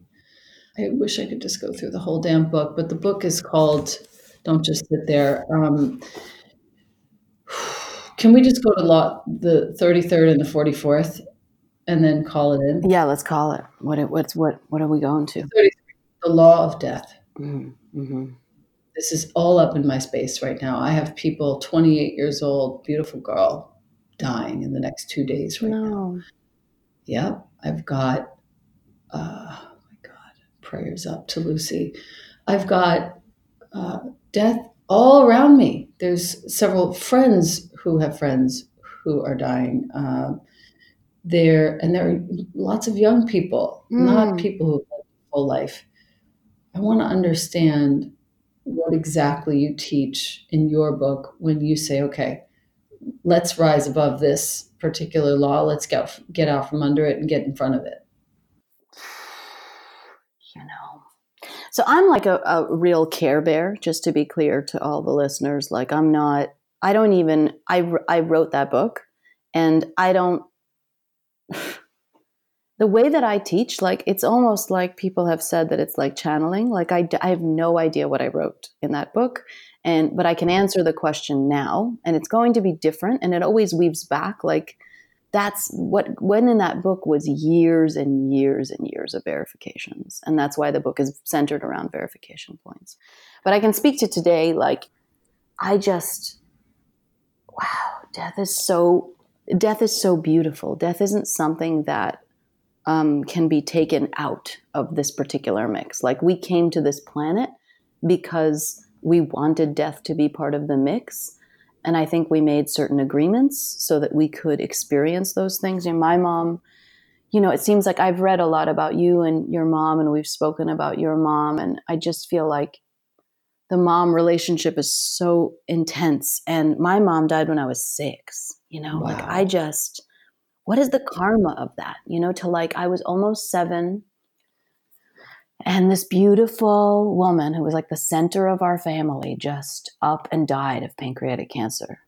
I wish I could just go through the whole damn book, but the book is called Don't Just Sit There. Um, can we just go to lot the 33rd and the 44th and then call it in? Yeah, let's call it. What? It, what's what? What are we going to? The law of death. Mm-hmm. This is all up in my space right now. I have people 28 years old, beautiful girl, dying in the next two days right now. Yep. I've got, uh, oh my God, prayers up to Lucy. I've got uh, death all around me. There's several friends who have friends who are dying. Um, there and there are lots of young people, not Mm. people who have a full life. I want to understand what exactly you teach in your book when you say, okay, let's rise above this particular law. Let's get get out from under it and get in front of it. you know. So I'm like a, a real care bear, just to be clear to all the listeners. Like I'm not. I don't even. I I wrote that book, and I don't. The way that I teach, like it's almost like people have said that it's like channeling. Like I I have no idea what I wrote in that book, and but I can answer the question now, and it's going to be different, and it always weaves back. Like that's what when in that book was years and years and years of verifications and that's why the book is centered around verification points but i can speak to today like i just wow death is so death is so beautiful death isn't something that um, can be taken out of this particular mix like we came to this planet because we wanted death to be part of the mix and I think we made certain agreements so that we could experience those things. And my mom, you know, it seems like I've read a lot about you and your mom, and we've spoken about your mom, and I just feel like the mom relationship is so intense. And my mom died when I was six, you know, like I just, what is the karma of that? You know, to like, I was almost seven. And this beautiful woman who was like the center of our family just up and died of pancreatic cancer.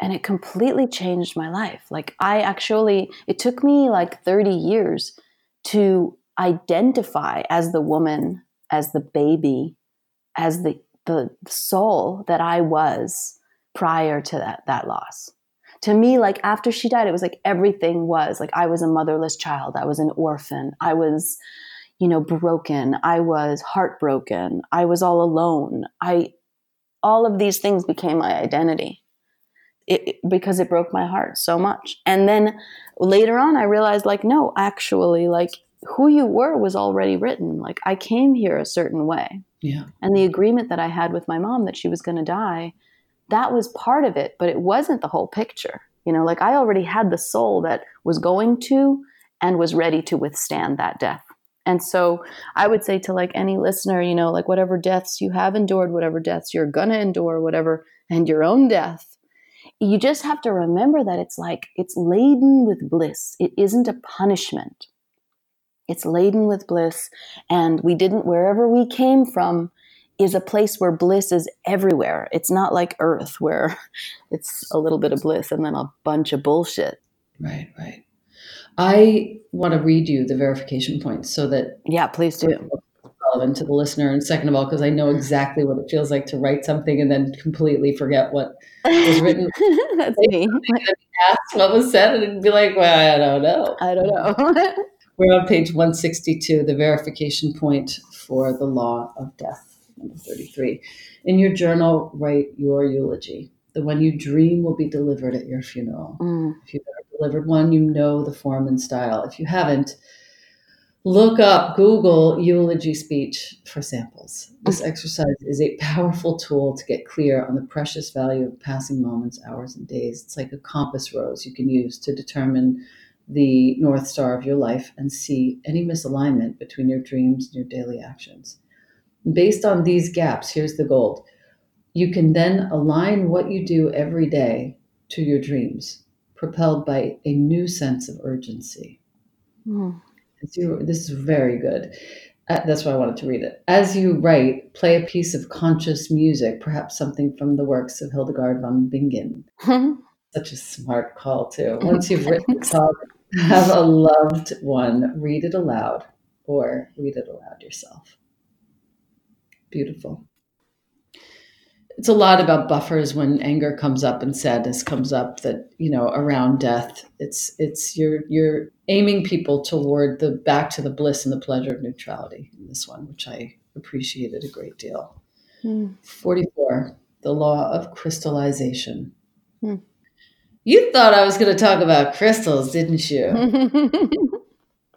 And it completely changed my life. Like, I actually, it took me like 30 years to identify as the woman, as the baby, as the, the soul that I was prior to that, that loss. To me, like after she died, it was like everything was like I was a motherless child. I was an orphan. I was, you know, broken. I was heartbroken. I was all alone. I, all of these things became my identity it, because it broke my heart so much. And then later on, I realized, like, no, actually, like, who you were was already written. Like, I came here a certain way. Yeah. And the agreement that I had with my mom that she was going to die, that was part of it, but it wasn't the whole picture. You know, like, I already had the soul that was going to and was ready to withstand that death. And so I would say to like any listener, you know, like whatever deaths you have endured, whatever deaths you're going to endure, whatever, and your own death, you just have to remember that it's like it's laden with bliss. It isn't a punishment. It's laden with bliss. And we didn't, wherever we came from, is a place where bliss is everywhere. It's not like Earth where it's a little bit of bliss and then a bunch of bullshit. Right, right. I want to read you the verification points so that Yeah, please do. relevant to the listener. And second of all, because I know exactly what it feels like to write something and then completely forget what was written. That's me. asked what was said and be like, well, I don't know. I don't know. We're on page 162, the verification point for the law of death, number 33. In your journal, write your eulogy. The one you dream will be delivered at your funeral. Mm. If you've ever delivered one, you know the form and style. If you haven't, look up Google eulogy speech for samples. This exercise is a powerful tool to get clear on the precious value of passing moments, hours, and days. It's like a compass rose you can use to determine the North Star of your life and see any misalignment between your dreams and your daily actions. Based on these gaps, here's the gold. You can then align what you do every day to your dreams, propelled by a new sense of urgency. Mm. this is very good. Uh, that's why I wanted to read it. As you write, play a piece of conscious music, perhaps something from the works of Hildegard von Bingen. Such a smart call, too. Once you've written the talk, have a loved one read it aloud or read it aloud yourself. Beautiful. It's a lot about buffers when anger comes up and sadness comes up that, you know, around death. It's it's you're you're aiming people toward the back to the bliss and the pleasure of neutrality in this one, which I appreciated a great deal. Mm. 44, the law of crystallization. Hmm. You thought I was going to talk about crystals, didn't you?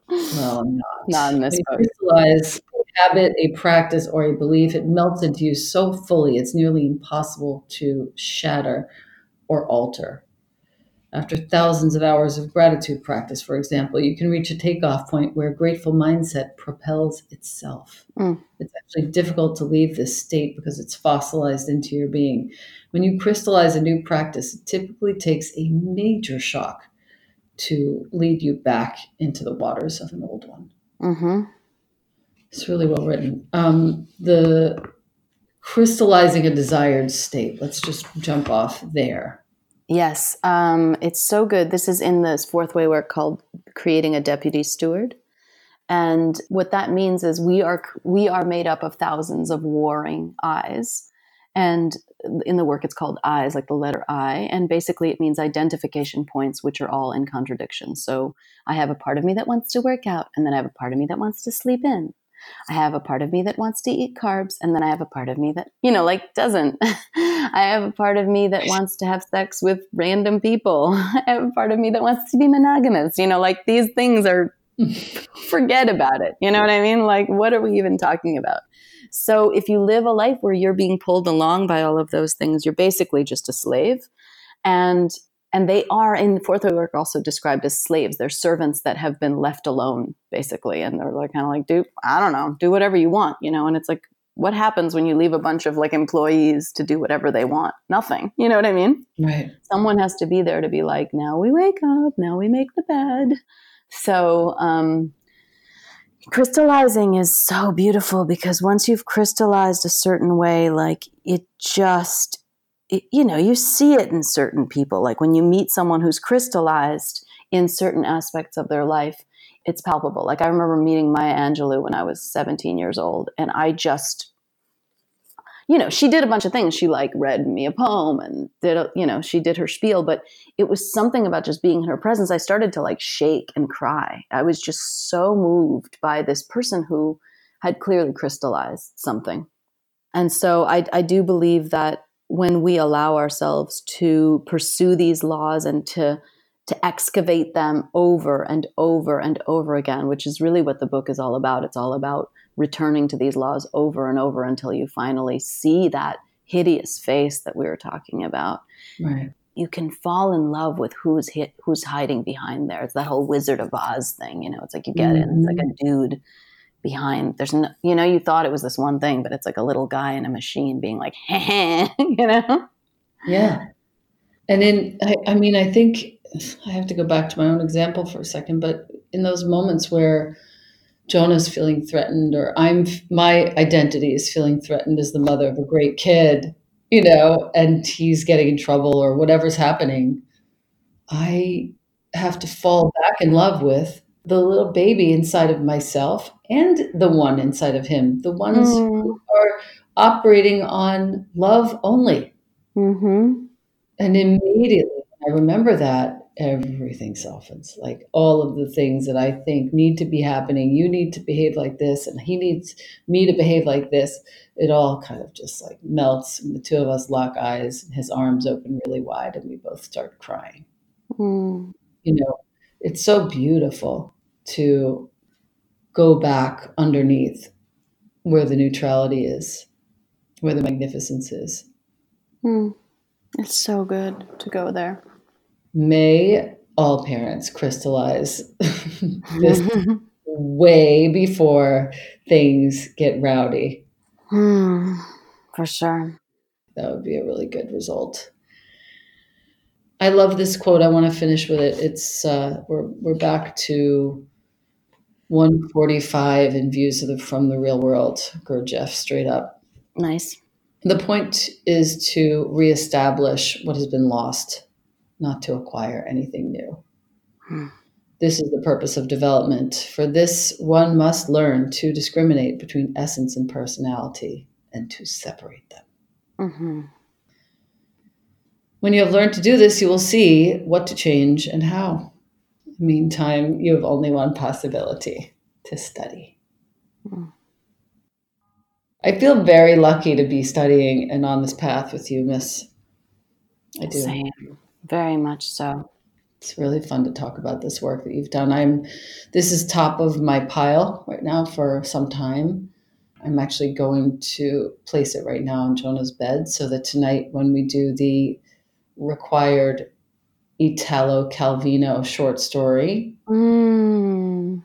Well, I'm not. Not in this book. crystallize a habit, a practice, or a belief, it melts into you so fully it's nearly impossible to shatter or alter. After thousands of hours of gratitude practice, for example, you can reach a takeoff point where a grateful mindset propels itself. Mm. It's actually difficult to leave this state because it's fossilized into your being. When you crystallize a new practice, it typically takes a major shock to lead you back into the waters of an old one. hmm It's really well written. Um, the crystallizing a desired state. Let's just jump off there. Yes, um, it's so good. This is in this fourth way work called "Creating a Deputy Steward," and what that means is we are we are made up of thousands of warring I's, and in the work it's called I's, like the letter I, and basically it means identification points, which are all in contradiction. So I have a part of me that wants to work out, and then I have a part of me that wants to sleep in. I have a part of me that wants to eat carbs, and then I have a part of me that, you know, like doesn't. I have a part of me that wants to have sex with random people. I have a part of me that wants to be monogamous. You know, like these things are, forget about it. You know what I mean? Like, what are we even talking about? So if you live a life where you're being pulled along by all of those things, you're basically just a slave. And and they are in fourth work also described as slaves. They're servants that have been left alone, basically, and they're like kind of like, do I don't know, do whatever you want, you know. And it's like, what happens when you leave a bunch of like employees to do whatever they want? Nothing. You know what I mean? Right. Someone has to be there to be like, now we wake up, now we make the bed. So um, crystallizing is so beautiful because once you've crystallized a certain way, like it just you know, you see it in certain people. Like when you meet someone who's crystallized in certain aspects of their life, it's palpable. Like I remember meeting Maya Angelou when I was 17 years old, and I just, you know, she did a bunch of things. She like read me a poem and did, a, you know, she did her spiel, but it was something about just being in her presence. I started to like shake and cry. I was just so moved by this person who had clearly crystallized something. And so I, I do believe that when we allow ourselves to pursue these laws and to to excavate them over and over and over again, which is really what the book is all about. It's all about returning to these laws over and over until you finally see that hideous face that we were talking about. Right. You can fall in love with who's hit, who's hiding behind there. It's that whole Wizard of Oz thing, you know. It's like you get it. It's like a mm-hmm. dude behind. There's no, you know, you thought it was this one thing, but it's like a little guy in a machine being like, you know. Yeah. And then I, I mean, I think I have to go back to my own example for a second, but in those moments where Jonah's feeling threatened, or I'm, my identity is feeling threatened as the mother of a great kid, you know, and he's getting in trouble or whatever's happening, I have to fall back in love with the little baby inside of myself and the one inside of him, the ones Mm. who are operating on love only. Mm-hmm. And immediately, I remember that, everything softens. Like all of the things that I think need to be happening, you need to behave like this, and he needs me to behave like this. It all kind of just like melts, and the two of us lock eyes, and his arms open really wide, and we both start crying. Mm. You know, it's so beautiful to go back underneath where the neutrality is, where the magnificence is. Mm. It's so good to go there. May all parents crystallize this way before things get rowdy. Hmm, for sure. That would be a really good result. I love this quote. I want to finish with it. It's uh, we're we're back to 145 in views of the, from the real world. Gurdjieff, straight up. Nice. The point is to reestablish what has been lost, not to acquire anything new. Hmm. This is the purpose of development. For this, one must learn to discriminate between essence and personality and to separate them. hmm When you have learned to do this, you will see what to change and how. Meantime, you have only one possibility to study. Hmm. I feel very lucky to be studying and on this path with you, Miss. I do. Same. Very much so. It's really fun to talk about this work that you've done. I'm this is top of my pile right now for some time. I'm actually going to place it right now on Jonah's bed so that tonight when we do the required Italo Calvino short story, Mm.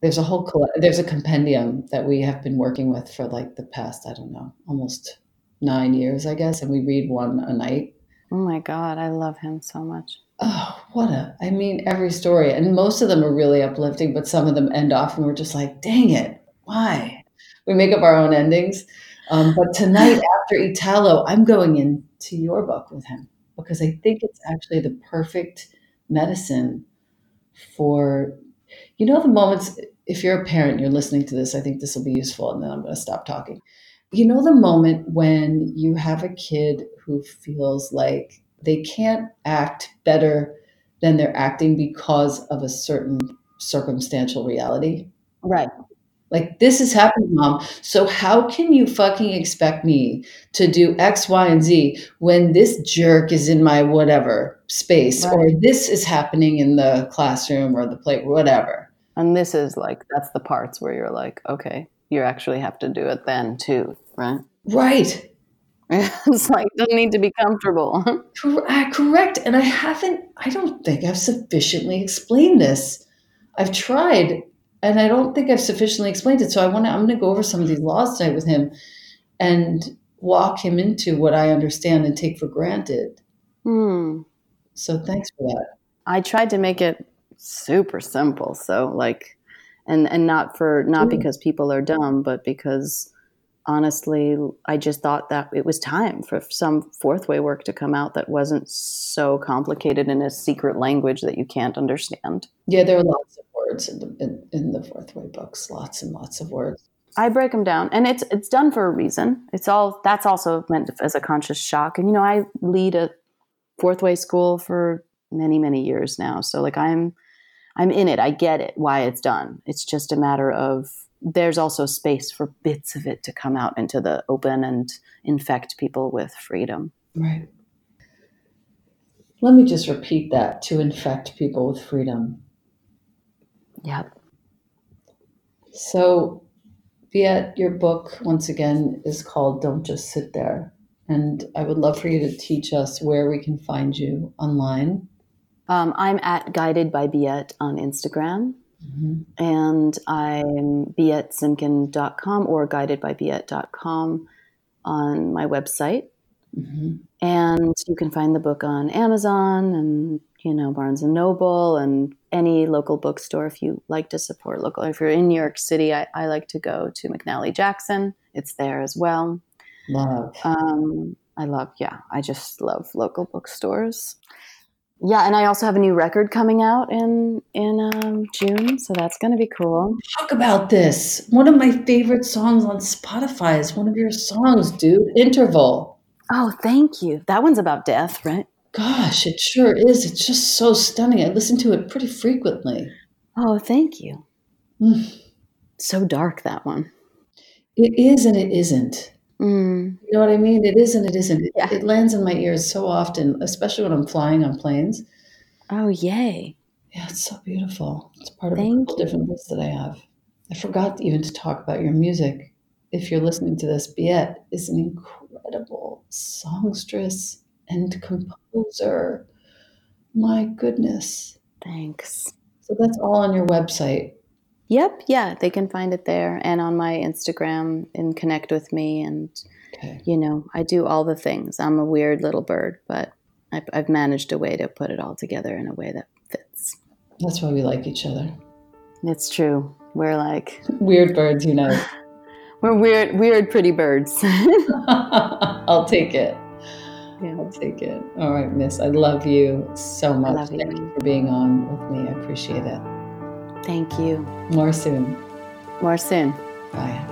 there's a whole there's a compendium that we have been working with for like the past I don't know almost nine years I guess, and we read one a night. Oh my God, I love him so much. Oh, what a! I mean, every story, and most of them are really uplifting, but some of them end off, and we're just like, "Dang it, why?" We make up our own endings. Um, but tonight, after Italo, I'm going into your book with him because I think it's actually the perfect medicine for, you know, the moments. If you're a parent, you're listening to this. I think this will be useful, and then I'm going to stop talking. You know, the moment when you have a kid who feels like they can't act better than they're acting because of a certain circumstantial reality. Right. Like this is happening, mom. So how can you fucking expect me to do X, Y, and Z when this jerk is in my whatever space, or this is happening in the classroom or the play, whatever. And this is like, that's the parts where you're like, okay, you actually have to do it then too, right? Right. it's like, doesn't need to be comfortable. Uh, correct. And I haven't, I don't think I've sufficiently explained this. I've tried and I don't think I've sufficiently explained it. So I want to, I'm going to go over some of these laws tonight with him and walk him into what I understand and take for granted. hmm. So thanks for that. I tried to make it super simple. So like, and, and not for, not Mm. because people are dumb, but because honestly, I just thought that it was time for some fourth way work to come out that wasn't so complicated in a secret language that you can't understand. Yeah, there are lots of words in the, in, in the fourth way books, lots and lots of words. I break them down, and it's it's done for a reason. It's all that's also meant as a conscious shock. And you know, I lead a fourth way school for many many years now, so like I'm I'm in it. I get it why it's done. It's just a matter of there's also space for bits of it to come out into the open and infect people with freedom. Right. Let me just repeat that to infect people with freedom. Yep. So, Biet, your book, once again, is called Don't Just Sit There. And I would love for you to teach us where we can find you online. Um, I'm at Guided by Biet on Instagram. and I'm bietsimkin.com or guidedbybiet.com on my website. Mhm. And you can find the book on Amazon and, you know, Barnes and Noble and any local bookstore if you like to support local. If you're in New York City, I, I like to go to McNally Jackson. It's there as well. Love. Um, I love, yeah, I just love local bookstores. Yeah, and I also have a new record coming out in in um, June, so that's going to be cool. Talk about this. One of my favorite songs on Spotify is one of your songs, dude. Interval. Oh, thank you. That one's about death, right? Gosh, it sure is. It's just so stunning. I listen to it pretty frequently. Oh, thank you. Mm. So dark, that one. It is and it isn't. Mm. You know what I mean? It is and it isn't. It, Yeah. it lands in my ears so often, especially when I'm flying on planes. Oh, yay. Yeah, it's so beautiful. It's part of a Thank different lists that I have. I forgot even to talk about your music. If you're listening to this, Biet is an incredible songstress and composer. My goodness. Thanks. So that's all on your website. Yep. Yeah, they can find it there and on my Instagram and connect with me. And, Okay. you know, I do all the things. I'm a weird little bird, but I've, I've managed a way to put it all together in a way that fits. That's why we like each other. It's true. We're like, Weird birds unite. We're weird, weird, pretty birds. I'll take it. Yeah. I'll take it. All right, Miss. I love you so much. Thank you. for being on with me. I appreciate it. Thank you. More soon. More soon. Bye.